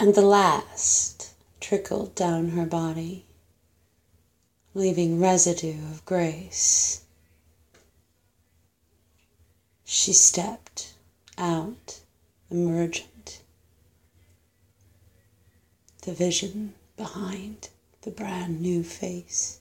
And the last trickled down her body, leaving residue of grace. She stepped out, emergent, the vision behind the brand new face.